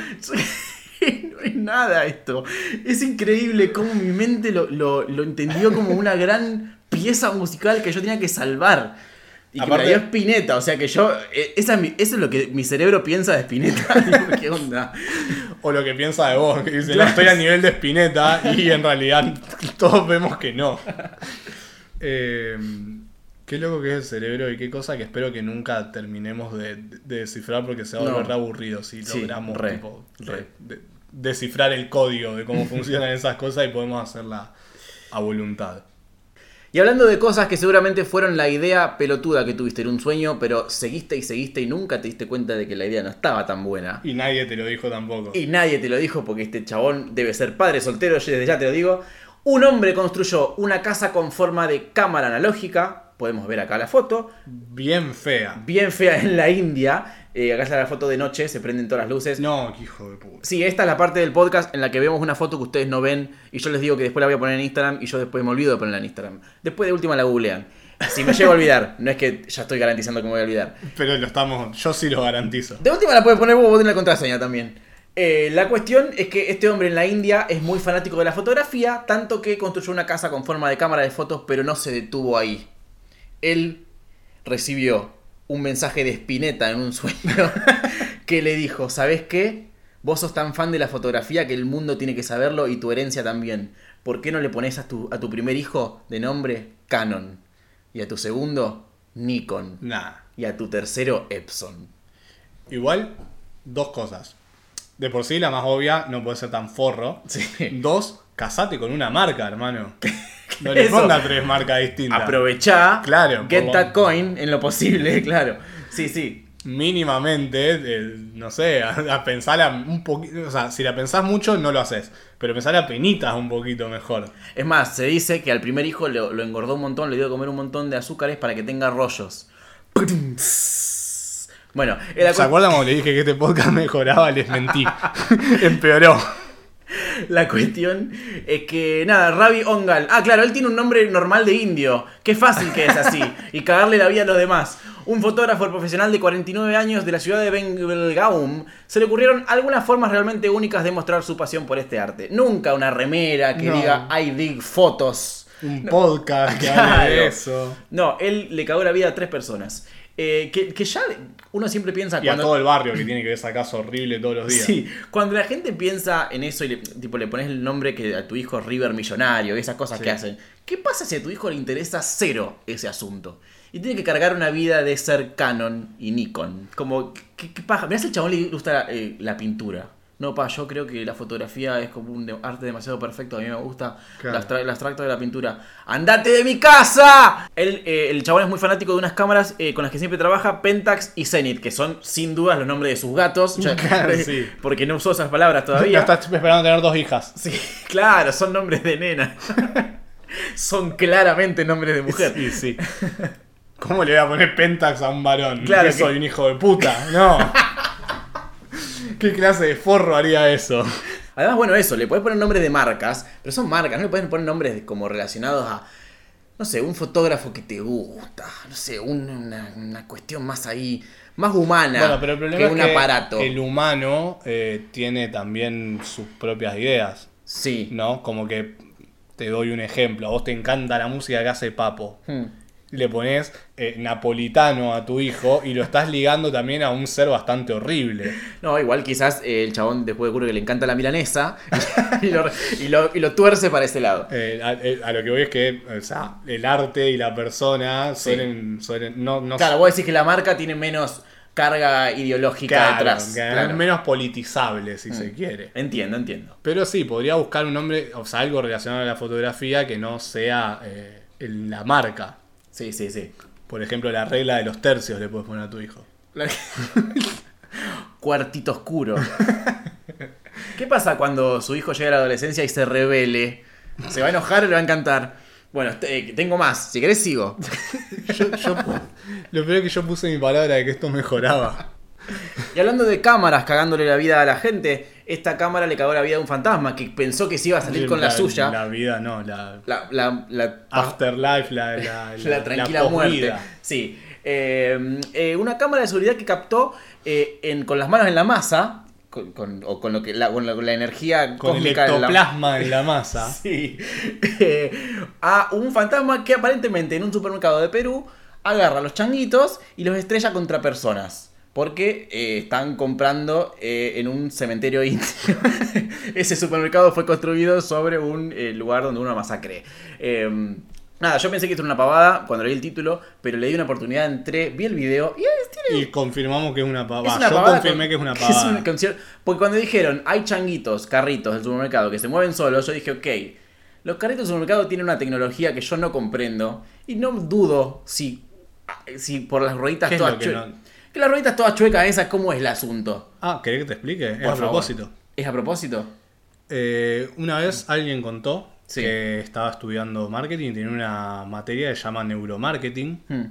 <laughs> no es nada esto. Es increíble cómo mi mente lo, lo- lo entendió como una gran pieza musical que yo tenía que salvar. Y que Aparte- me la dio Spinetta, o sea que yo. Esa es mi- eso es lo que mi cerebro piensa de Spinetta. <laughs> ¿Qué onda? O lo que piensa de vos, que dice, Claro. estoy a nivel de Spinetta y en realidad todos vemos que no. <laughs> Eh, qué loco que es el cerebro y qué cosa que espero que nunca terminemos de, de descifrar porque se va a No. volver aburrido si Sí, logramos re, tipo, de- re. de- descifrar el código de cómo <laughs> funcionan esas cosas y podemos hacerla a voluntad. Y hablando de cosas que seguramente fueron la idea pelotuda que tuviste en un sueño, pero seguiste y seguiste y nunca te diste cuenta de que la idea no estaba tan buena. Y nadie te lo dijo tampoco. Y nadie te lo dijo porque este chabón debe ser padre soltero, yo desde ya te lo digo. Un hombre construyó una casa con forma de cámara analógica, podemos ver acá la foto, Bien fea. bien fea en la India. Eh, acá está la foto de noche, se prenden todas las luces. No, qué hijo de puta. Sí, esta es la parte del podcast en la que vemos una foto que ustedes no ven y yo les digo que después la voy a poner en Instagram y yo después me olvido de ponerla en Instagram. Después de última la googlean. Si me llego a olvidar, <laughs> no es que ya estoy garantizando que me voy a olvidar. Pero lo estamos, yo sí lo garantizo. De última la puedes poner vos, vos tenés la contraseña también. Eh, la cuestión es que este hombre en la India es muy fanático de la fotografía, tanto que construyó una casa con forma de cámara de fotos, pero no se detuvo ahí. Él recibió un mensaje de Spinetta en un sueño <laughs> que le dijo, ¿sabes qué? Vos sos tan fan de la fotografía que el mundo tiene que saberlo y tu herencia también. ¿Por qué no le pones a tu, a tu primer hijo de nombre Canon? Y a tu segundo, Nikon. Nah. Y a tu tercero, Epson. Igual, dos cosas. De por sí, la más obvia, no puede ser tan forro. Sí. Dos, casate con una marca, hermano. <laughs> No le ponga tres marcas distintas. Aprovechá, Claro, get por- that coin en lo posible, <laughs> claro. Sí, sí. Mínimamente, eh, no sé, a, a pensarla un poquito. O sea, si la pensás mucho, no lo haces. Pero pensarla penitas un poquito mejor. Es más, se dice que al primer hijo lo, lo engordó un montón, le dio de comer un montón de azúcares para que tenga rollos. Bueno, ¿Se acuerdan cuando le dije que este podcast <laughs> mejoraba? Les mentí. <laughs> Empeoró. <laughs> La cuestión es que, nada, Ravi Ongal. Ah, claro, él tiene un nombre normal de indio. Qué fácil que es así. <laughs> y cagarle la vida a los demás. Un fotógrafo profesional de 49 años de la ciudad de Bengalgaum se le ocurrieron algunas formas realmente únicas de mostrar su pasión por este arte. Nunca una remera que No. diga I dig fotos. Un podcast que <laughs> hable Claro. de eso. No, él le cagó la vida a tres personas. Eh, que, que ya uno siempre piensa Y a cuando. todo el barrio que tiene que ver esa casa horrible todos los días. Sí, cuando la gente piensa en eso y le, tipo, le pones el nombre que a tu hijo es River Millonario y esas cosas Sí. que hacen, ¿qué pasa si a tu hijo le interesa cero ese asunto? Y tiene que cargar una vida de ser Canon y Nikon. Como, ¿qué, qué paja? Mirá si el chabón le gusta eh, la pintura. No, pa, yo creo que la fotografía es como un arte demasiado perfecto. A mí me gusta Claro. el abstra- el abstracto de la pintura. ¡Andate de mi casa! Él, eh, el chabón es muy fanático de unas cámaras eh, con las que siempre trabaja, Pentax y Zenith, que son sin dudas los nombres de sus gatos. <laughs> Claro, <laughs> sí. Porque no usó esas palabras todavía. estás esperando tener dos hijas. Sí, <laughs> claro, son nombres de nena. son claramente nombres de mujer. Sí, sí. ¿Cómo le voy a poner Pentax a un varón? Claro que que- soy un hijo de puta. No. <laughs> ¿Qué clase de forro haría eso? Además, bueno, eso, le puedes poner nombres de marcas, pero son marcas, no le puedes poner nombres como relacionados a, no sé, un fotógrafo que te gusta, no sé, un- una, una cuestión más ahí, más humana Bueno, pero el problema que es un que aparato. el humano eh, tiene también sus propias ideas, Sí. ¿no? Como que te doy un ejemplo. A vos te encanta la música que hace Papo. Hmm. Le pones eh, napolitano a tu hijo y lo estás ligando también a un ser bastante horrible. No, igual quizás eh, el chabón después descubre que le encanta la milanesa <laughs> y, lo, y lo- y lo tuerce para ese lado. Eh, a, eh, a lo que voy es que o sea, el arte y la persona Sí. suelen, suelen no, no Claro, vos decís que la marca tiene menos carga ideológica Claro, detrás. claro. es menos politizable si Mm. se quiere. Entiendo, entiendo. Pero sí, podría buscar un nombre, o sea, algo relacionado a la fotografía que no sea la marca. Sí, sí, sí. Por ejemplo, la regla de los tercios le puedes poner a tu hijo. <laughs> Cuartito oscuro. ¿Qué pasa cuando su hijo llega a la adolescencia y se revele ¿Se va a enojar o le va a encantar? Bueno, te- tengo más. Si querés, sigo. Yo- yo- lo peor es que yo puse mi palabra de que esto mejoraba. Y hablando de cámaras cagándole la vida a la gente, esta cámara le cagó la vida a un fantasma que pensó que se iba a salir con la, suya. La vida, no, la La, la, la- afterlife, la, la, <laughs> la tranquila muerte. Sí. Eh, eh, una cámara de seguridad que captó eh, en- con las manos en la masa, con, con- o con, lo que, la, con la, con la energía Con el cósmica de la- ectoplasma en la masa. <laughs> Sí. Eh, a un fantasma que aparentemente en un supermercado de Perú agarra a los changuitos y los estrella contra personas. Porque eh, están comprando eh, en un cementerio indio. <laughs> Ese supermercado fue construido sobre un eh, lugar donde hubo una masacre. Eh, nada, yo pensé que esto era una pavada cuando leí el título, pero le di una oportunidad, entré, vi el video y es, tiene Y confirmamos que es una es pavada. una Yo pavada confirmé con- que es una <laughs> es pavada. un porque cuando dijeron hay changuitos, carritos del supermercado que se mueven solos, yo dije, ok, los carritos del supermercado tienen una tecnología que yo no comprendo y no dudo si, si por las rueditas ¿Qué es todas que Que las rueditas todas chuecas esas, ¿cómo es el asunto? Ah, ¿querés que te explique? Es a favor. propósito. ¿Es a propósito? Eh, una vez alguien contó Sí. que estaba estudiando marketing y tenía una materia que se llama neuromarketing, Hmm.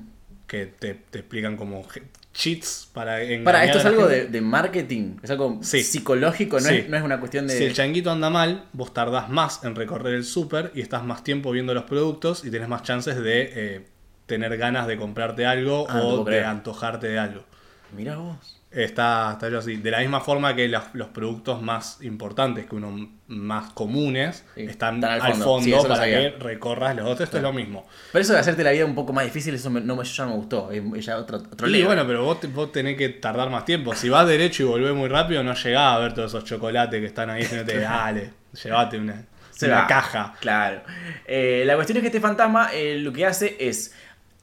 que te, te explican como cheats para engañar Para, esto es la algo de, de marketing, es algo Sí. psicológico, no, Sí. es, no es una cuestión de... Si el changuito anda mal, vos tardás más en recorrer el súper y estás más tiempo viendo los productos y tenés más chances de eh, tener ganas de comprarte algo Ah, o de creer. antojarte de algo. Mira vos. Está, está yo así. De la misma forma que los, los productos más importantes, que uno más comunes, Sí, están, están al al fondo. fondo, Sí, para que recorras los otros. Esto es lo mismo. Pero eso de hacerte la vida un poco más difícil, eso me- no, me- ya no me gustó. Ya otro, otro Y bueno, pero vos, vos tenés que tardar más tiempo. Si vas derecho y volvés muy rápido, no llegás a ver todos esos chocolates que están ahí <laughs> dale, llévate una, una caja. Claro. Eh, la cuestión es que este fantasma eh, lo que hace es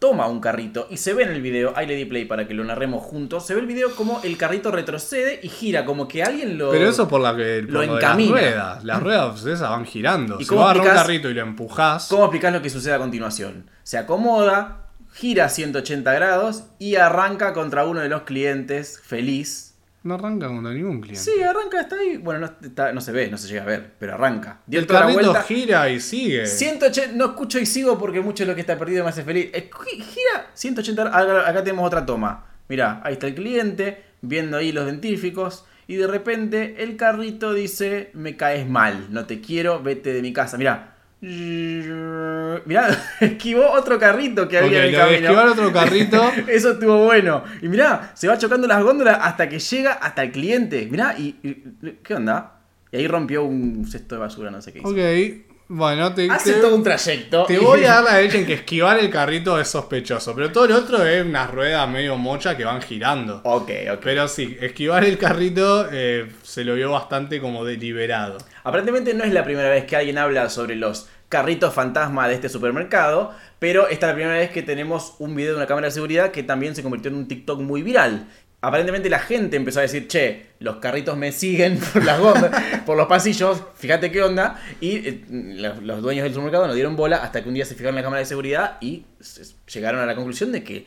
toma un carrito y se ve en el video, ahí le di play para que lo narremos juntos, se ve el video como el carrito retrocede y gira, como que alguien lo... Pero eso por la que por lo de las encamina. ruedas. Las ruedas esas van girando. <laughs> ¿Y Si vos agarrás un carrito y lo empujás, ¿Cómo explicás lo que sucede a continuación? Se acomoda, gira 180 grados y arranca contra uno de los clientes feliz. No arranca contra ningún cliente. Sí, arranca, está ahí. Bueno, no, está- no se ve, no se llega a ver, pero arranca. Dio el toda la carrito vuelta. gira y sigue. 180, no escucho y sigo porque mucho de lo que está perdido me hace feliz. Eh, gi- Gira 180, acá, acá tenemos otra toma. Mirá, ahí está el cliente, viendo ahí los dentíficos. Y de repente el carrito dice, me caes mal, no te quiero, vete de mi casa. Mirá. Mirá, <laughs> esquivó otro carrito que había en el camino. esquivar otro carrito. <laughs> Eso estuvo bueno. Y mirá, se va chocando las góndolas hasta que llega hasta el cliente. Mirá, y, y- ¿qué onda? Y ahí rompió un cesto de basura, no sé qué hizo. Ok, bueno, te, Hace te- todo un trayecto. te voy a <laughs> dar la derecha en que esquivar el carrito es sospechoso. Pero todo lo otro es unas ruedas medio mocha que van girando. Ok, ok. Pero sí, esquivar el carrito eh, se lo vio bastante como deliberado. Aparentemente no es la primera vez que alguien habla sobre los carritos fantasma de este supermercado, pero esta es la primera vez que tenemos un video de una cámara de seguridad que también se convirtió en un TikTok muy viral. Aparentemente la gente empezó a decir, che, los carritos me siguen <laughs> por las góndolas, por los pasillos, fíjate qué onda. Y eh, los, dueños del supermercado no dieron bola hasta que un día se fijaron en la cámara de seguridad y llegaron a la conclusión de que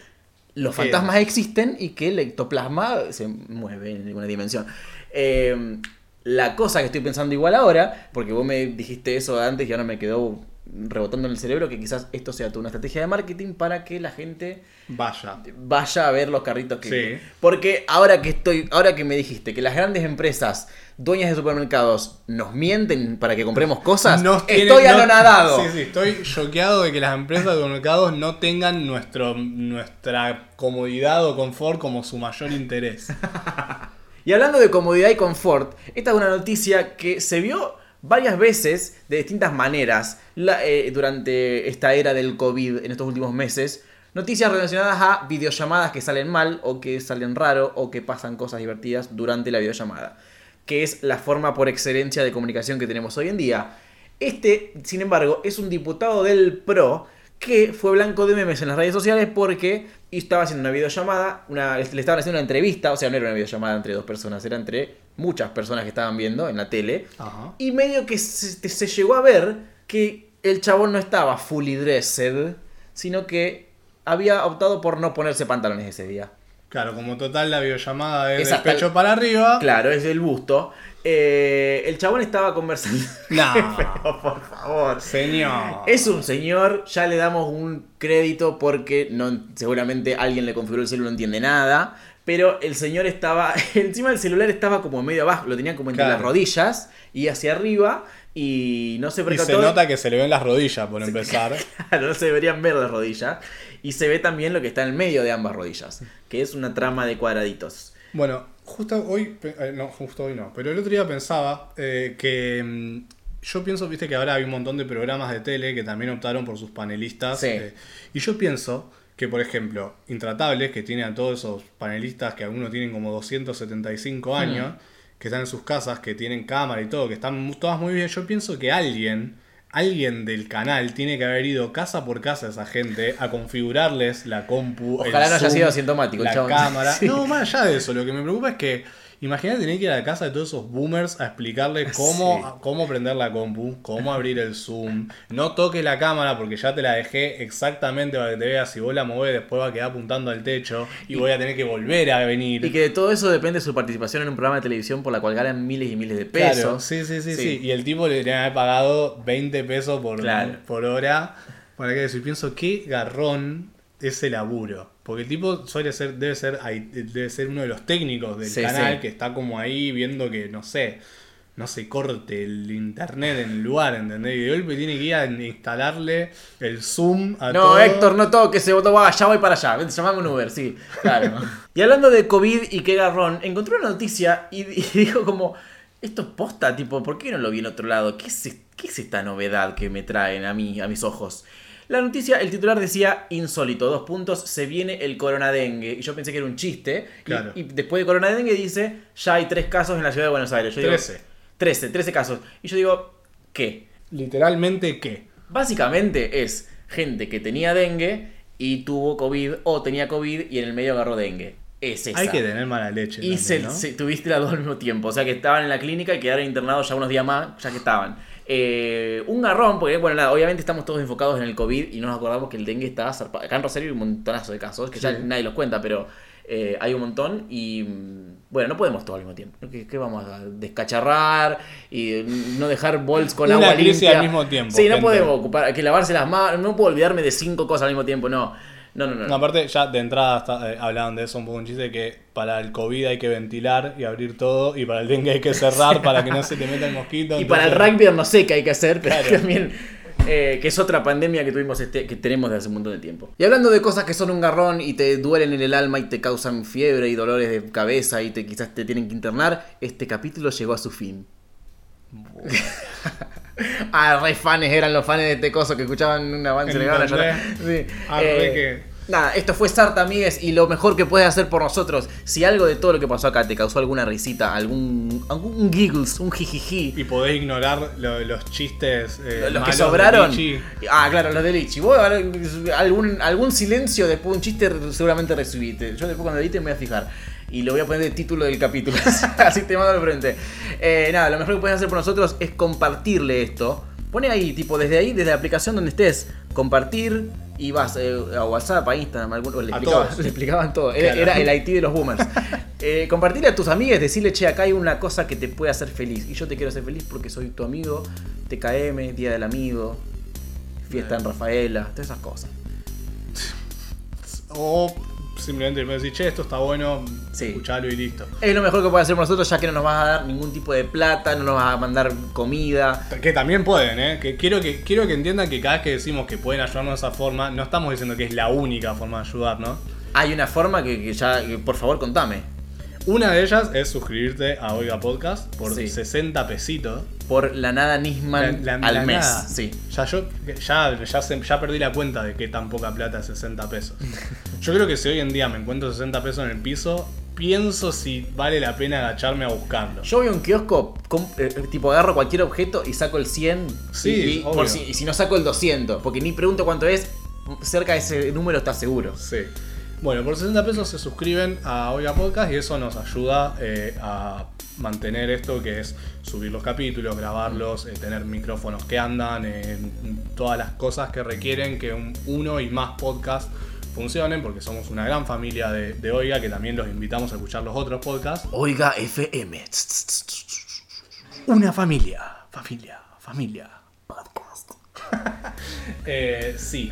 los ¿Qué? fantasmas existen y que el ectoplasma se mueve en ninguna dimensión. Eh, la cosa que estoy pensando igual ahora, porque vos me dijiste eso antes y ahora me quedó rebotando en el cerebro, que quizás esto sea toda una estrategia de marketing para que la gente Vaya. vaya a ver los carritos que... Sí. Porque ahora que estoy, ahora que me dijiste que las grandes empresas, dueñas de supermercados, nos mienten para que compremos cosas, Nos tienen- estoy no- anonadado. Sí, sí, estoy choqueado de que las empresas de mercados no tengan nuestro, nuestra comodidad o confort como su mayor interés. <laughs> Y hablando de comodidad y confort, esta es una noticia que se vio varias veces de distintas maneras eh, durante esta era del COVID en estos últimos meses. Noticias relacionadas a videollamadas que salen mal o que salen raro o que pasan cosas divertidas durante la videollamada, que es la forma por excelencia de comunicación que tenemos hoy en día. Este, sin embargo, es un diputado del PRO que fue blanco de memes en las redes sociales porque estaba haciendo una videollamada, una, le estaban haciendo una entrevista, o sea, no era una videollamada entre dos personas, era entre muchas personas que estaban viendo en la tele. Ajá. Y medio que se, se llegó a ver que el chabón no estaba fully dressed, sino que había optado por no ponerse pantalones ese día. Claro, como total la videollamada es Es del pecho el- para arriba. Claro, es el busto. Eh, el chabón estaba conversando. <laughs> No. <laughs> Pero, por favor. Señor. Es un señor, ya le damos un crédito porque no, seguramente alguien le configuró el celular, no entiende nada. Pero el señor estaba, <laughs> encima del celular estaba como medio abajo, lo tenía como entre Claro. las rodillas y hacia arriba y no se Y percató. se nota que se le ven las rodillas, por empezar. Claro, no se deberían ver las rodillas. Y se ve también lo que está en el medio de ambas rodillas, que es una trama de cuadraditos. Bueno, justo hoy, eh, no, justo hoy no, pero el otro día pensaba eh, que mm, yo pienso, viste que ahora hay un montón de programas de tele que también optaron por sus panelistas. Sí. eh, y yo pienso que, por ejemplo, Intratables, que tiene a todos esos panelistas que algunos tienen como 275 años, que están en sus casas, que tienen cámara y todo, que están todas muy bien, yo pienso que alguien... Alguien del canal tiene que haber ido casa por casa a esa gente a configurarles la compu. el Ojalá no haya Zoom, sido asintomático el la chabón. cámara. <laughs> Sí. No, más allá de eso, lo que me preocupa es que imagínate tener que ir a la casa de todos esos boomers a explicarles cómo, Sí. cómo prender la compu, cómo abrir el zoom. No toques la cámara porque ya te la dejé exactamente para que te veas. Si vos la movés, después va a quedar apuntando al techo y, voy a tener que volver a venir. Y que de todo eso depende su participación en un programa de televisión por la cual ganan miles y miles de Claro, pesos. sí, sí, sí, Sí. sí, Y el tipo le había pagado 20 pesos por, Claro. por hora. Para que eso. Y pienso, qué garrón ese laburo. Porque el tipo suele ser, debe ser, debe ser uno de los técnicos del Sí, canal sí. que está como ahí viendo que, no sé, no se corte el internet en el lugar, ¿entendés? Y de golpe tiene que ir a instalarle el zoom a No, todo. Héctor, no toques, se votó, va, ya voy para allá. Llamame un Uber, sí, claro. <laughs> y hablando de COVID y qué garrón, encontré una noticia y, y dijo como, esto es posta, tipo, ¿por qué no lo vi en otro lado? ¿Qué es- qué es esta novedad que me traen a mí, a mis ojos? La noticia, el titular decía, insólito, dos puntos, se viene el coronadengue. Y yo pensé que era un chiste. Y- Claro. Y, después de coronadengue dice, ya hay tres casos en la ciudad de Buenos Aires. Yo digo, Trece. 13, 13 casos. Y yo digo, ¿qué? Literalmente, ¿qué? Básicamente es gente que tenía dengue y tuvo COVID o tenía COVID y en el medio agarró dengue. Es esa. Hay que tener mala leche. y también, se, ¿no? se- tuviste las dos al mismo tiempo. O sea que estaban en la clínica y quedaron internados ya unos días más, ya que estaban. Eh, un garrón, porque bueno, nada, obviamente estamos todos enfocados en el COVID y no nos acordamos que el dengue estaba zarpado. Acá en Rosario hay un montonazo de casos, que ya nadie los cuenta, pero eh, hay un montón y mm, bueno, no podemos todo al mismo tiempo. ¿Qué, qué vamos a descacharrar y no dejar bols con Una agua limpia? al mismo tiempo, Sí, no podemos ocupar, que lavarse las manos, no puedo olvidarme de cinco cosas al mismo tiempo, no. No, no, no. No, aparte, ya de entrada está- eh, hablaban de eso un poco un chiste que para el COVID hay que ventilar y abrir todo y para el dengue hay que cerrar <laughs> para que no se te meta el mosquito. Y para el entonces- rugby no sé qué hay que hacer, pero Claro. también eh, que es otra pandemia que tuvimos este, que tenemos desde hace un montón de tiempo. Y hablando de cosas que son un garrón y te duelen en el alma y te causan fiebre y dolores de cabeza y te quizás te tienen que internar, este capítulo llegó a su fin. <laughs> ah, re fanes eran los fans de este coso que escuchaban un avance ¿En de ganas. dónde? Sí. Ah, Eh, que- Nada, esto fue Sarta, amigues, y lo mejor que puedes hacer por nosotros, si algo de todo lo que pasó acá te causó alguna risita, algún, algún giggles, un jijiji, Y podés ignorar lo- los chistes. eh, los que malos de sobraron. Lichi. Ah, claro, los de Lichi. Vos algún, algún silencio después de un chiste seguramente recibiste. Yo después cuando edite me voy a fijar. Y lo voy a poner de título del capítulo. <laughs> Así te mando al frente. Eh, nada, lo mejor que puedes hacer por nosotros es compartirle esto. Pone ahí, tipo, desde ahí, desde la aplicación donde estés, compartir y vas eh, a WhatsApp, a Instagram, a alguno, le, explicaban, todos. <laughs> le explicaban todo. Era, Claro. era el IT de los boomers. <laughs> Eh, compartirle a tus amigos, decirle, che, acá hay una cosa que te puede hacer feliz. Y yo te quiero hacer feliz porque soy tu amigo, TKM, Día del Amigo, fiesta en Rafaela, todas esas cosas. O simplemente le puedes decir, che, esto está bueno, Sí. escuchalo y listo. Es lo mejor que puede hacer nosotros, ya que no nos vas a dar ningún tipo de plata, no nos vas a mandar comida. Que también pueden, ¿eh? Que quiero, que quiero que entiendan que cada vez que decimos que pueden ayudarnos de esa forma, no estamos diciendo que es la única forma de ayudar, ¿no? Hay una forma que, que ya, que por favor, contame. Una de ellas es suscribirte a Oiga Podcast por Sí. 60 pesitos. Por la nada Nisman La- la- al la mes. nada. Sí. Ya yo ya, ya, se- ya perdí la cuenta de qué tan poca plata es 60 pesos. <laughs> Yo creo que si hoy en día me encuentro 60 pesos en el piso, pienso si vale la pena agacharme a buscarlo. Yo voy a un kiosco, com- eh, tipo agarro cualquier objeto y saco el 100. Sí, y, y obvio. por si, y si no saco el 200, porque ni pregunto cuánto es, cerca de ese número está seguro. Sí. Bueno, por 60 pesos se suscriben a Oiga Podcast y eso nos ayuda eh, a mantener esto que es subir los capítulos, grabarlos, eh, tener micrófonos que andan, eh, todas las cosas que requieren que un- uno y más podcasts funcionen, porque somos una gran familia de, de Oiga, que también los invitamos a escuchar los otros podcasts. Oiga FM. Una familia, familia, familia. Podcast. <laughs> Eh, sí.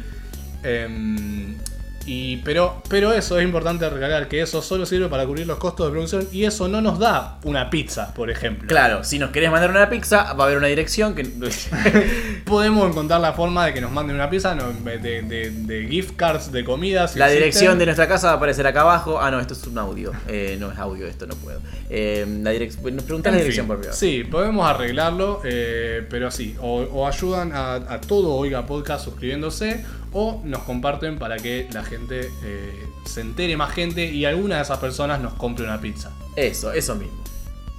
Em, y, pero, pero eso es importante recalcar que eso solo sirve para cubrir los costos de producción y eso no nos da una pizza, por ejemplo. Claro, si nos querés mandar una pizza, va a haber una dirección que. <laughs> Podemos encontrar la forma de que nos manden una pizza no, de, de- de gift cards de comida. si La existen. dirección de nuestra casa va a aparecer acá abajo. Ah, no, esto es un audio. Eh, no es audio, esto no puedo. Eh, la direc- Nos preguntás la dirección por privado. Sí, podemos arreglarlo, eh, pero sí, o, o ayudan a, a todo Oiga Podcast suscribiéndose, o nos comparten para que la gente eh, se entere más gente y alguna de esas personas nos compre una pizza. Eso, eso mismo.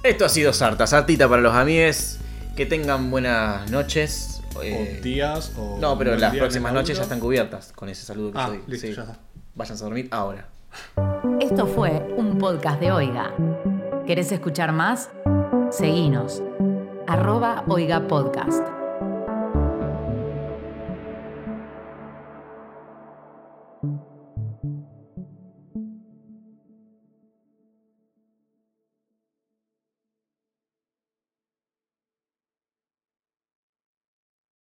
Esto ha sido Sarta, Sartita para los amigues. Que tengan buenas noches. eh, o días, o. no, pero las próximas noches ya están cubiertas con ese saludo que Ah, yo di. listo, Sí. ya está. Váyanse a dormir ahora. Esto fue un podcast de Oiga. ¿Querés escuchar más? Seguinos. Arroba Oiga Podcast.